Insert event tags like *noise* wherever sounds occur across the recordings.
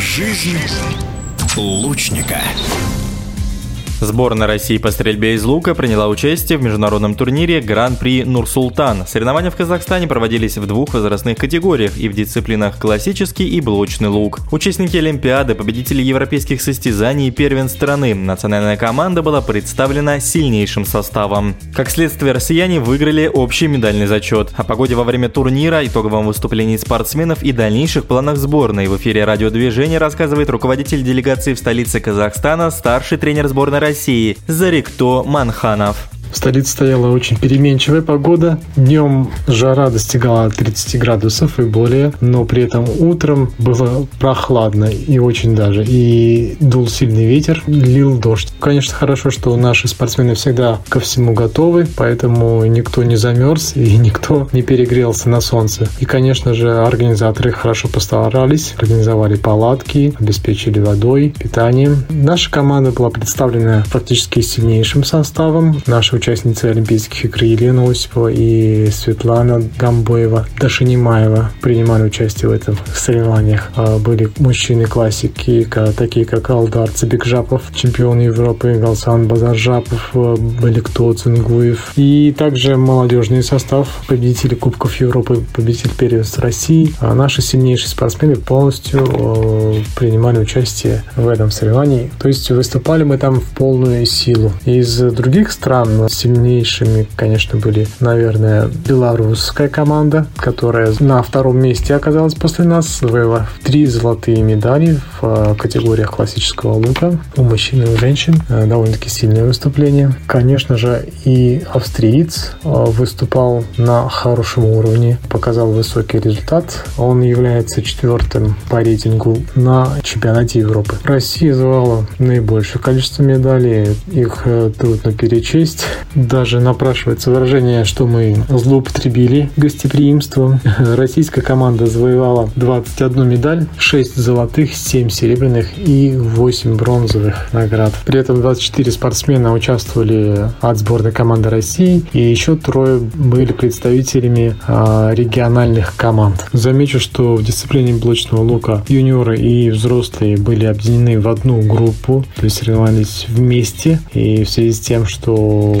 Жизнь лучника. Сборная России по стрельбе из лука приняла участие в международном турнире Гран-при Нур-Султан. Соревнования в Казахстане проводились в двух возрастных категориях и в дисциплинах классический и блочный лук. Участники Олимпиады, победители европейских состязаний и первен страны. Национальная команда была представлена сильнейшим составом. Как следствие, россияне выиграли общий медальный зачет. О погоде во время турнира, итоговом выступлении спортсменов и дальнейших планах сборной в эфире радиодвижения рассказывает руководитель делегации в столице Казахстана, старший тренер сборной России России Зарикто Манханов. В столице стояла очень переменчивая погода. Днем жара достигала 30 градусов и более, но при этом утром было прохладно и очень даже. И дул сильный ветер, лил дождь. Конечно, хорошо, что наши спортсмены всегда ко всему готовы, поэтому никто не замерз и *laughs* никто не перегрелся на солнце. И, конечно же, организаторы хорошо постарались, организовали палатки, обеспечили водой, питанием. Наша команда была представлена практически сильнейшим составом. Наши участницы Олимпийских игр Елена Осипова и Светлана Гамбоева, Дашинимаева принимали участие в этом соревнованиях. А, были мужчины-классики, такие как Алдар Цабикжапов, чемпион Европы, Галсан Базаржапов, а, Баликто Цингуев. И также молодежный состав, победители Кубков Европы, победитель первенства России. А наши сильнейшие спортсмены полностью принимали участие в этом соревновании. То есть выступали мы там в полную силу. Из других стран Сильнейшими, конечно, были, наверное, белорусская команда, которая на втором месте оказалась после нас, завоевав три золотые медали э, категориях классического лука у мужчин и у женщин. Э, довольно-таки сильное выступление. Конечно же, и австриец э, выступал на хорошем уровне, показал высокий результат. Он является четвертым по рейтингу на чемпионате Европы. Россия завоевала наибольшее количество медалей. Их трудно перечесть. Даже напрашивается выражение, что мы злоупотребили гостеприимством. *laughs* Российская команда завоевала 21 медаль, 6 золотых, 7 серебряных и 8 бронзовых наград. При этом 24 спортсмена участвовали от сборной команды России и еще трое были представителями а, региональных команд. Замечу, что в дисциплине блочного лука юниоры и взрослые были объединены в одну группу, то есть соревновались вместе. И в связи с тем, что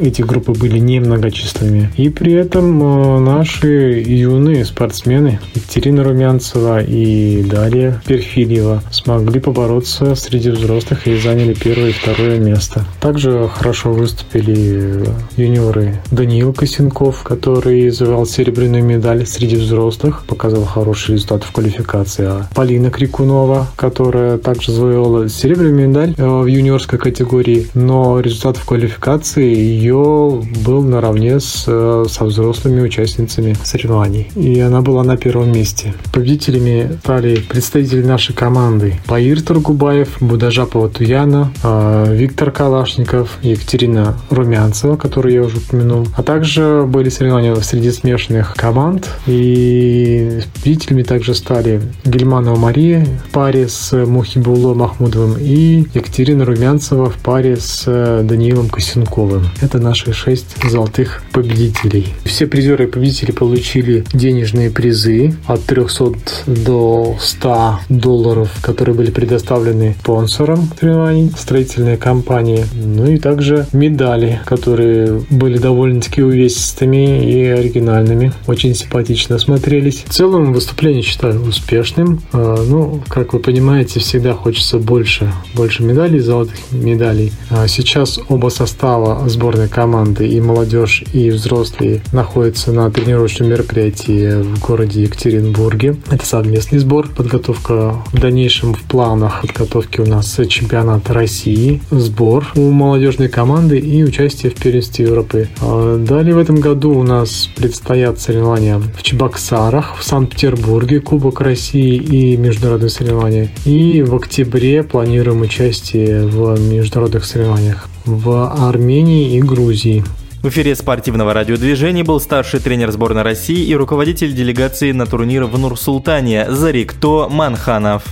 эти группы были немногочисленными. И при этом э, наши юные спортсмены Екатерина Румянцева и Дарья Перфильева смогли побороться среди взрослых и заняли первое и второе место. Также хорошо выступили юниоры Даниил Косенков, который завоевал серебряную медаль среди взрослых, показал хороший результат в квалификации. А Полина Крикунова, которая также завоевала серебряную медаль э, в юниорской категории, но результат в квалификации ее был наравне с, э, со взрослыми участницами соревнований. И она была на первом месте. Победителями стали представители нашей команды Паир Тургубаев, Будажапова Туяна, э, Виктор Калашников, Екатерина Румянцева, которую я уже упомянул. А также были соревнования среди смешанных команд. И победителями также стали Гельманова Мария в паре с Мухибуло Махмудовым и Екатерина Румянцева в паре с Даниилом Косенковым. Это наши шесть золотых победителей. Все призеры и победители получили денежные призы от 300 до 100 долларов, которые были предоставлены спонсорам соревнований, строительной компании. Ну и также медали, которые были довольно-таки увесистыми и оригинальными. Очень симпатично смотрелись. В целом выступление считаю успешным. А, ну, как вы понимаете, всегда хочется больше, больше медалей, золотых медалей. А сейчас оба состава сборной команды и молодежь, и взрослые находятся на тренировочном мероприятии в городе Екатеринбурге. Это совместный сбор, подготовка в дальнейшем в планах подготовки у нас чемпионата России, сбор у молодежной команды и участие в первенстве Европы. А далее в этом году у нас предстоят соревнования в Чебоксарах, в Санкт-Петербурге, Кубок России и международные соревнования. И в октябре планируем участие в международных соревнованиях в Армении и Грузии. В эфире спортивного радиодвижения был старший тренер сборной России и руководитель делегации на турнир в Нур-Султане Зарикто Манханов.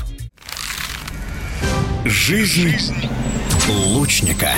Жизнь лучника.